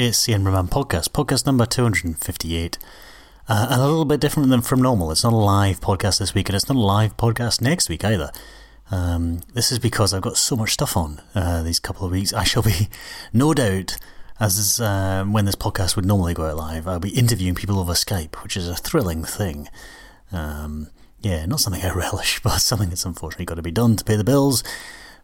It's the Enderman Podcast, podcast number 258. Uh, and a little bit different than from normal. It's not a live podcast this week, and it's not a live podcast next week either. Um, this is because I've got so much stuff on uh, these couple of weeks. I shall be, no doubt, as uh, when this podcast would normally go out live, I'll be interviewing people over Skype, which is a thrilling thing. Um, yeah, not something I relish, but something that's unfortunately got to be done to pay the bills.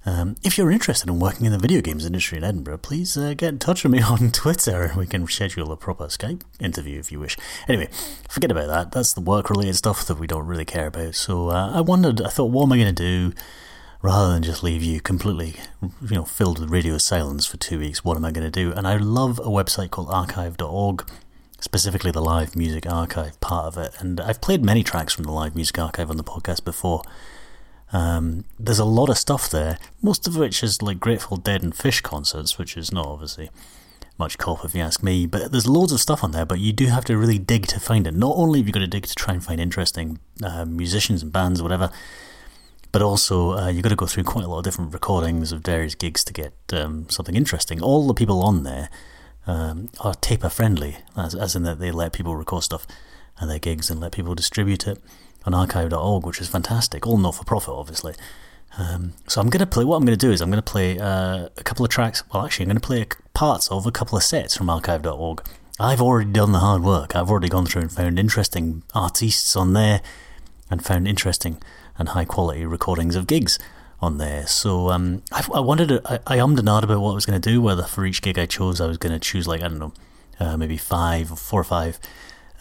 Um, if you're interested in working in the video games industry in Edinburgh, please uh, get in touch with me on Twitter. And we can schedule a proper Skype interview if you wish. Anyway, forget about that. That's the work related stuff that we don't really care about. So uh, I wondered, I thought, what am I going to do rather than just leave you completely, you know, filled with radio silence for two weeks? What am I going to do? And I love a website called archive.org specifically the live music archive part of it. And I've played many tracks from the live music archive on the podcast before. Um, there's a lot of stuff there, most of which is like Grateful Dead and Phish concerts, which is not obviously much cop if you ask me. But there's loads of stuff on there, but you do have to really dig to find it. Not only have you got to dig to try and find interesting uh, musicians and bands or whatever, but also uh, you've got to go through quite a lot of different recordings of various gigs to get um, something interesting. All the people on there um, are taper friendly, as, as in that they let people record stuff at their gigs and let people distribute it on archive.org, which is fantastic. All not for profit, obviously. Um, so I'm going to play. What I'm going to do is I'm going to play uh, a couple of tracks. Well, actually, I'm going to play parts of a couple of sets from archive.org. I've already done the hard work. I've already gone through and found interesting artists on there, and found interesting and high quality recordings of gigs on there. So um, I, I wanted to. I, I ummed and ahed about what I was going to do. Whether for each gig I chose, I was going to choose like I don't know, uh, maybe five or four or five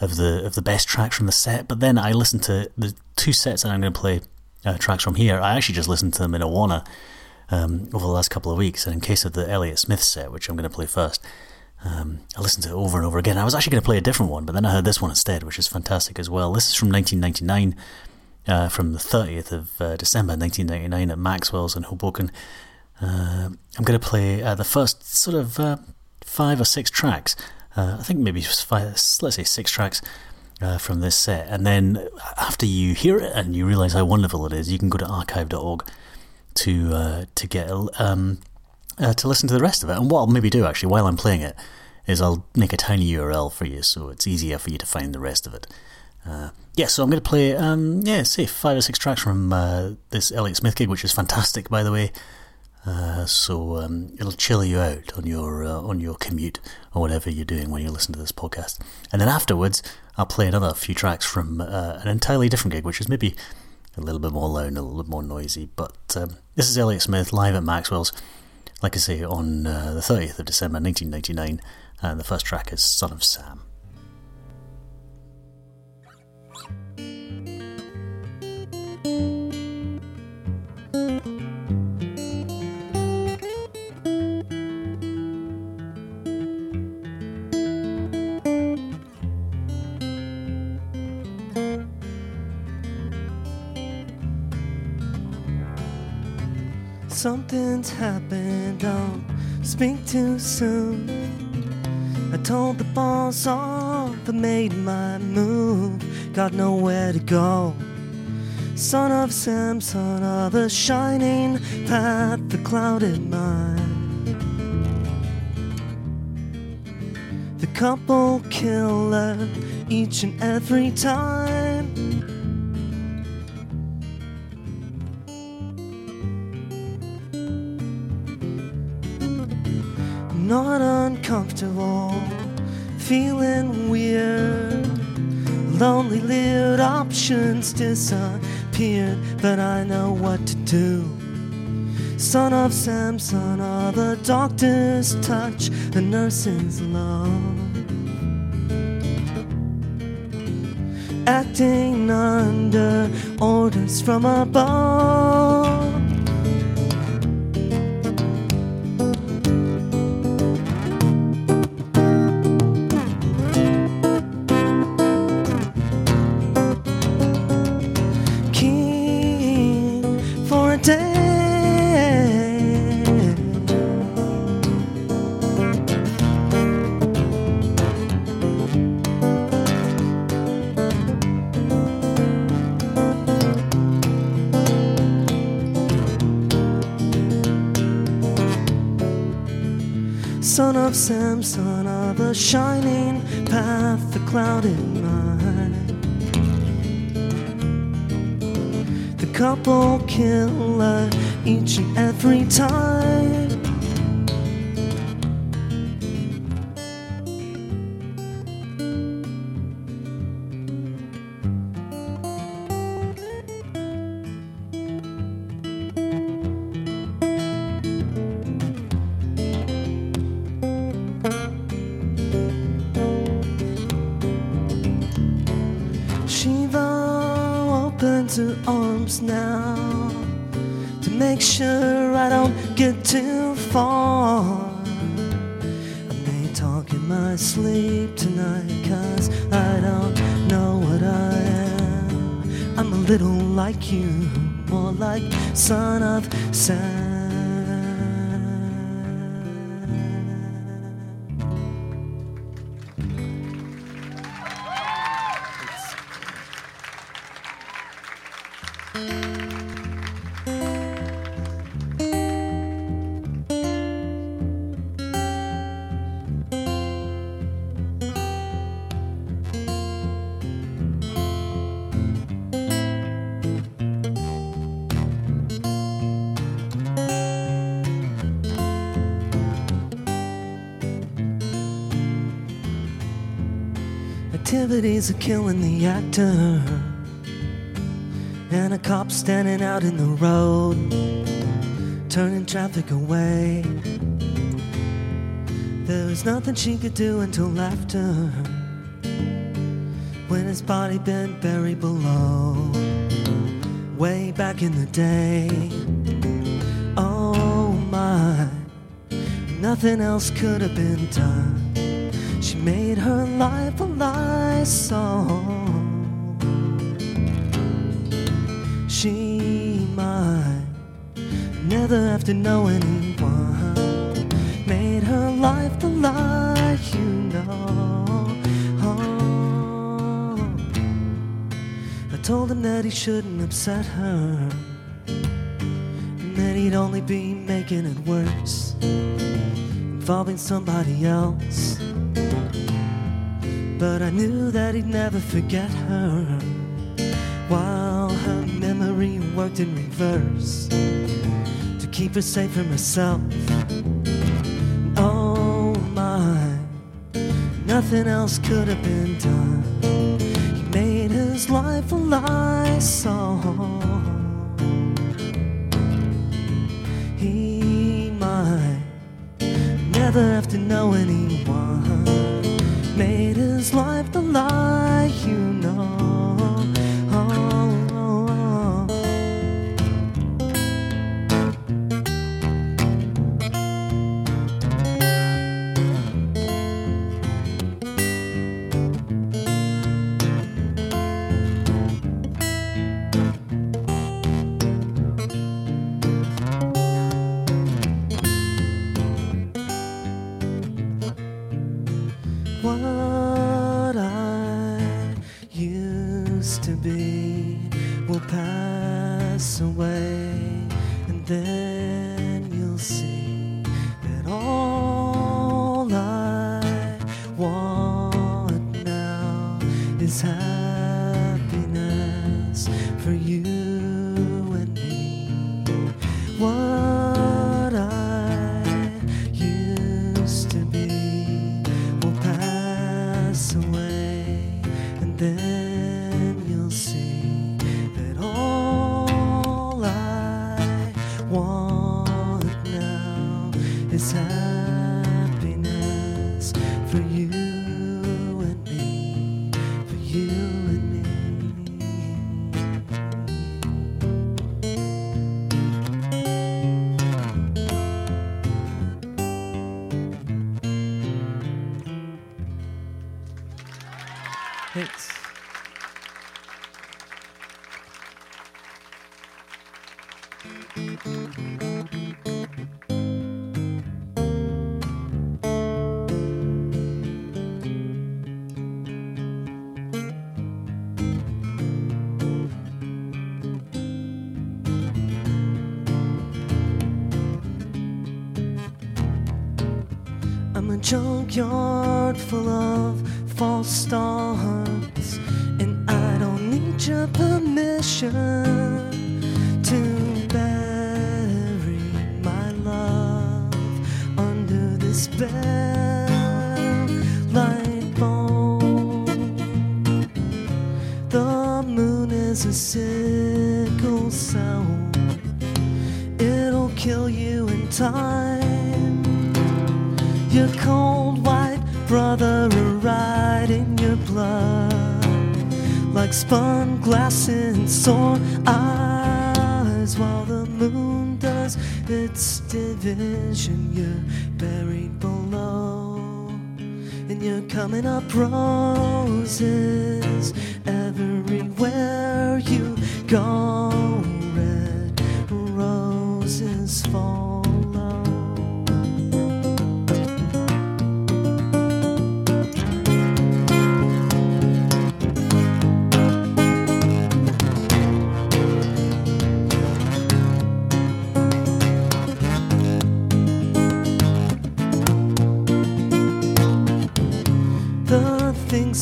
of the of the best tracks from the set. But then I listened to the two sets that I'm going to play uh, tracks from here. I actually just listened to them in Awana um, over the last couple of weeks. And in case of the Elliott Smith set, which I'm going to play first, um, I listened to it over and over again. I was actually going to play a different one, but then I heard this one instead, which is fantastic as well. This is from 1999, uh, from the 30th of uh, December 1999 at Maxwell's in Hoboken. Uh, I'm going to play uh, the first sort of uh, five or six tracks uh, I think maybe five, let's say six tracks uh, from this set. And then after you hear it and you realise how wonderful it is, you can go to archive.org to uh, to get um, uh, to listen to the rest of it. And what I'll maybe do actually while I'm playing it is I'll make a tiny URL for you so it's easier for you to find the rest of it. Uh, yeah, so I'm going to play, um, yeah, say five or six tracks from uh, this Elliott Smith gig, which is fantastic, by the way. Uh, so um, it'll chill you out on your uh, on your commute or whatever you're doing when you listen to this podcast. And then afterwards, I'll play another few tracks from uh, an entirely different gig, which is maybe a little bit more loud, and a little bit more noisy. But um, this is Elliott Smith live at Maxwell's, like I say, on uh, the 30th of December 1999, and the first track is "Son of Sam." Something's happened, don't speak too soon. I told the boss off, I made my move, got nowhere to go. Son of Sam, son of a shining path, the clouded mind. The couple killer each and every time. Not uncomfortable, feeling weird. Lonely lived options disappeared, but I know what to do. Son of Sam, son of a doctor's touch, a nurse's love. Acting under orders from above. Of Sam, son of a shining path, a clouded mind. The couple killer each and every time. Now Activities are killing the actor. And a cop standing out in the road, turning traffic away. There was nothing she could do until after, when his body been buried below, way back in the day. Oh my, nothing else could have been done. She made her life a song. She might never have to know anyone. Made her life the lie, you know. Oh. I told him that he shouldn't upset her, and that he'd only be making it worse, involving somebody else. But I knew that he'd never forget her while her memory worked in reverse to keep her safe from herself. Oh my, nothing else could have been done. He made his life a lie song. He might never have to know anyone. For you to bury my love under this bell light. The moon is a sickle cell, it'll kill you in time. Your cold white brother are right in your blood, like spun glass in sore eyes, while the moon does its division. You're buried below, and you're coming up roses everywhere you go.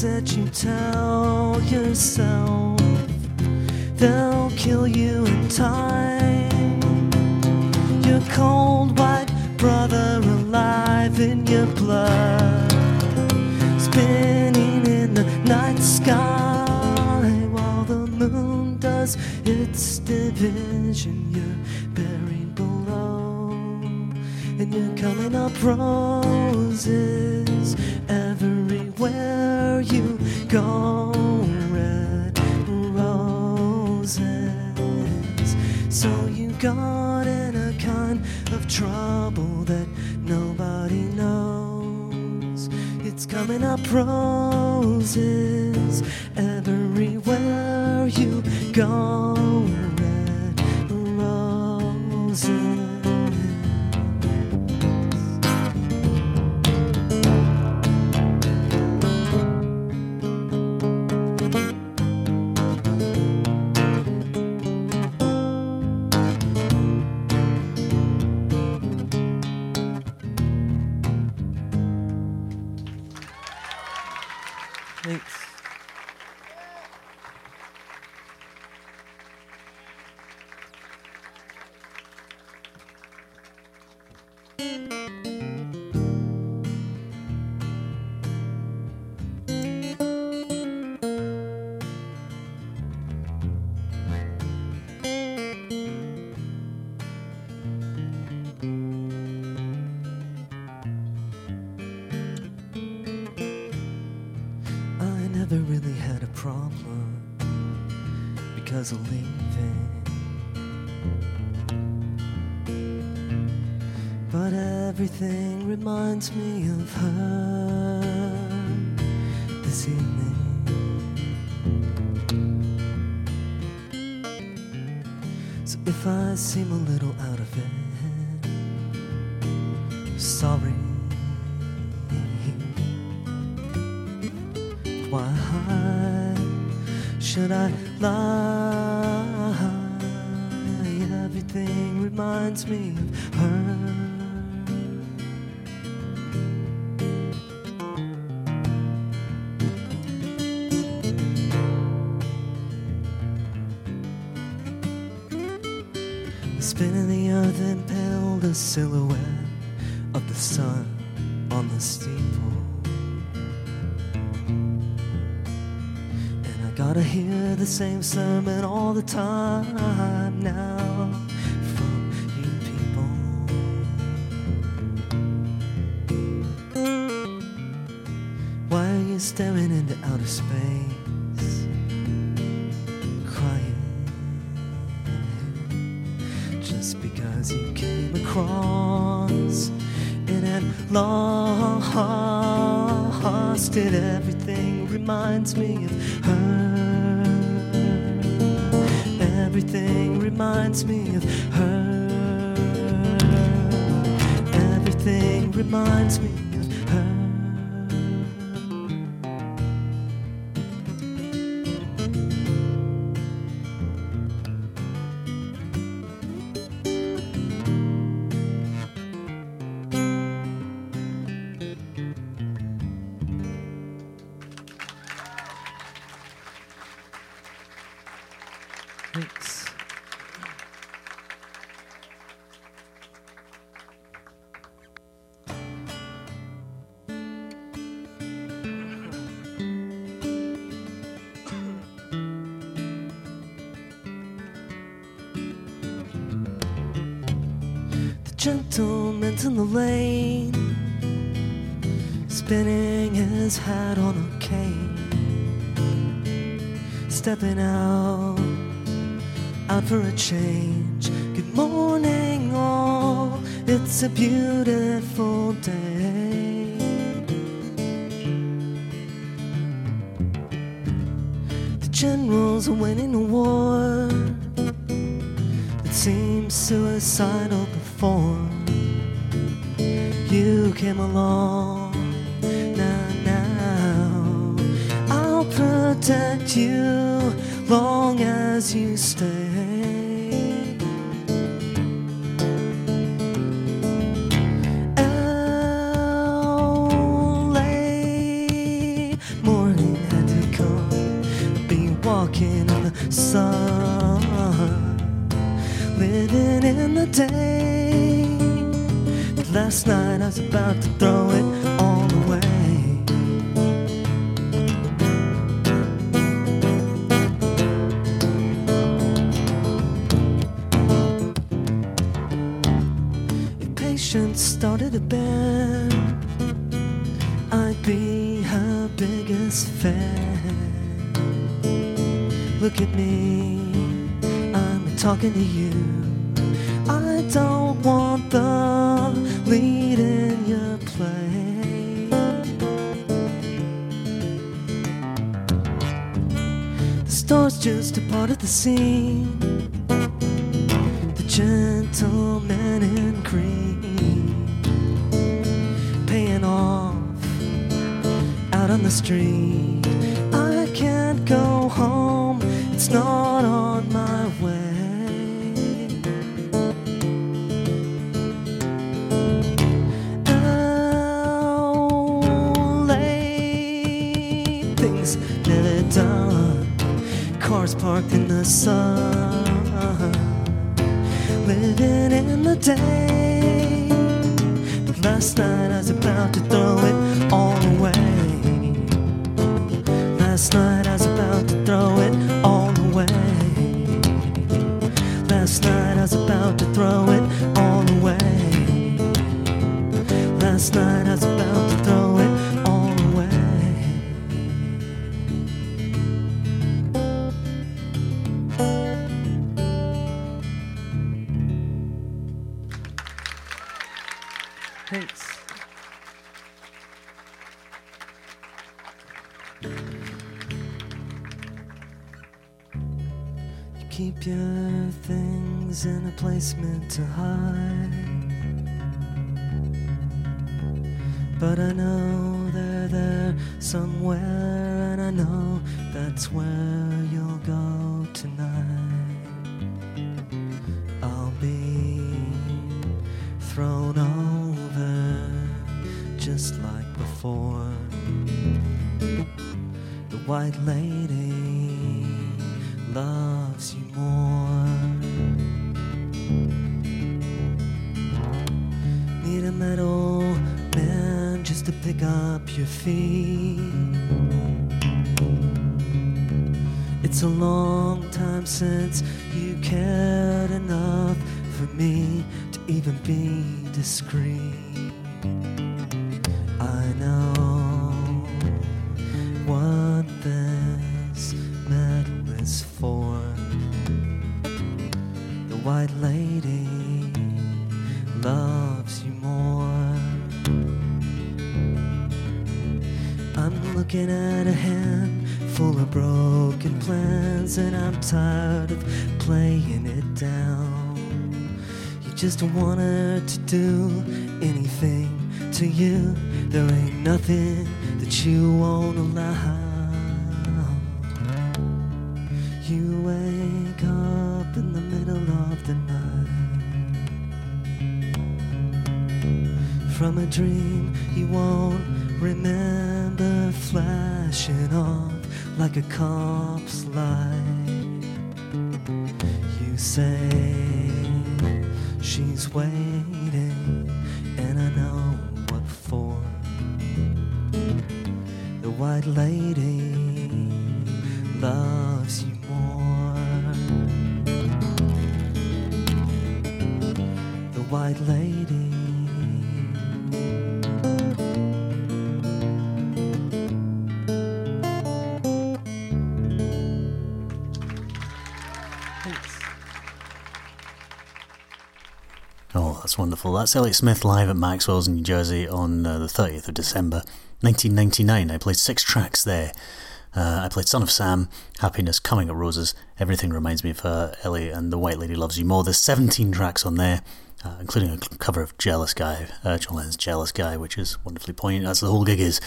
That you tell yourself they'll kill you in time your cold white brother alive in your blood spinning in the night sky while the moon does its division you're buried below and you're coming up roses everywhere you go. Red roses. So you got in a kind of trouble that nobody knows. It's coming up roses everywhere you go. Red roses. Of leaving. But everything reminds me of her this evening. So if I seem a little out of it, sorry. Why should I lie? Reminds me of her. The spin of the earth impaled a silhouette of the sun on the steeple. And I gotta hear the same sermon all the time now outer space? Crying just because you came across it and lost it. Everything reminds me of her. Everything reminds me of her. Everything reminds me gentleman's in the lane, spinning his hat on a cane, stepping out, out for a change. Good morning, all. It's a beautiful day. The generals are winning a war that seems suicidal before you came along. Now, now, I'll protect you long as you stay. Last night I was about to throw it all away. If patience started a band, I'd be her biggest fan. Look at me, I'm talking to you. I don't just a part of the scene. Last night I was about to throw it all away. Last night I was about to throw it all away. Last night I was about to throw it all away. Last night I was things in a place meant to hide. But I know they're there somewhere, and I know that's where you'll go tonight. I'll be thrown over just like before. The white lady to pick up your feet. It's a long time since you cared enough for me to even be discreet. Just want her to do anything to you. There ain't nothing that you won't allow. You wake up in the middle of the night from a dream you won't remember flashing off like a cop's light. You say white lady loves you more. The white lady that's wonderful. That's Elliott Smith live at Maxwell's in New Jersey on uh, the 30th of December 1999. I played six tracks there. Uh, I played Son of Sam, Happiness, Coming Up Roses, Everything Reminds Me of Her, Ellie, and The White Lady Loves You More. There's 17 tracks on there, uh, including a cover of Jealous Guy, uh, John Lennon's Jealous Guy, which is wonderfully poignant, That's the whole gig is.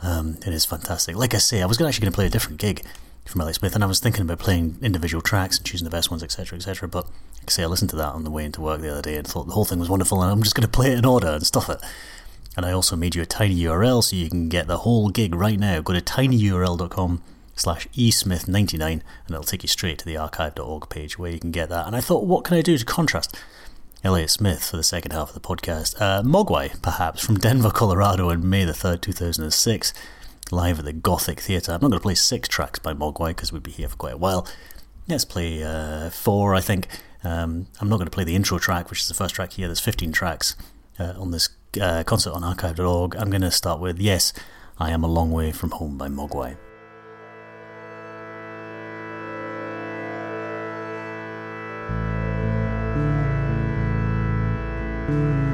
Um, it is fantastic. Like I say, I was actually going to play a different gig from Elliott Smith, and I was thinking about playing individual tracks and choosing the best ones, etc., etc. But I say, I listened to that on the way into work the other day and thought the whole thing was wonderful, and I'm just going to play it in order and stuff it. And I also made you a tiny URL so you can get the whole gig right now. Go to tinyurl.com slash esmith99 and it'll take you straight to the archive.org page where you can get that. And I thought, what can I do to contrast Elliott Smith for the second half of the podcast? Uh, Mogwai, perhaps, from Denver, Colorado on May the 3rd, 2006, live at the Gothic Theatre. I'm not going to play six tracks by Mogwai because we'd be here for quite a while. Let's play uh, four, I think. Um, I'm not going to play the intro track, which is the first track here. There's 15 tracks uh, on this uh, concert on archive.org. I'm going to start with Yes, I Am a Long Way From Home by Mogwai. Mm-hmm.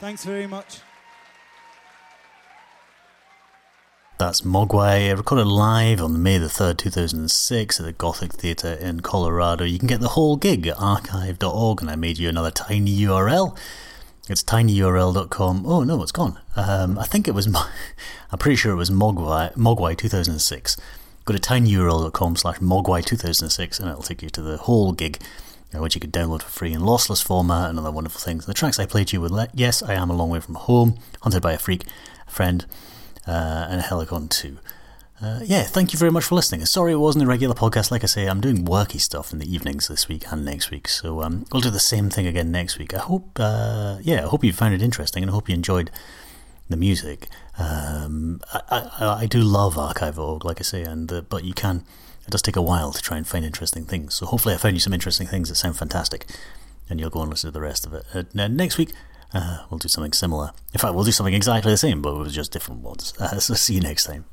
Thanks very much. That's Mogwai, recorded live on May the 3rd, 2006 at the Gothic Theatre in Colorado. You can get the whole gig at archive.org, and I made you another tiny URL. It's tinyurl.com. Oh no, it's gone. Um, I think it was, I'm pretty sure it was Mogwai, Mogwai 2006. Go to tinyurl.com slash Mogwai 2006 and it'll take you to the whole gig, which you can download for free in lossless format and other wonderful things. The tracks I played you Let Yes, I Am a Long Way From Home, Hunted by a Freak, a Friend, uh, and a Helicon 2. Uh, yeah, thank you very much for listening. Sorry it wasn't a regular podcast. Like I say, I'm doing worky stuff in the evenings this week and next week, so um, we'll do the same thing again next week. I hope, uh, yeah, I hope you found it interesting, and I hope you enjoyed the music. Um, I, I, I, do love Archive.org, like I say, and uh, but you can. It does take a while to try and find interesting things. So hopefully, I found you some interesting things that sound fantastic, and you'll go and listen to the rest of it. Uh, next week, uh, we'll do something similar. In fact, we'll do something exactly the same, but with just different ones. Uh, so see you next time.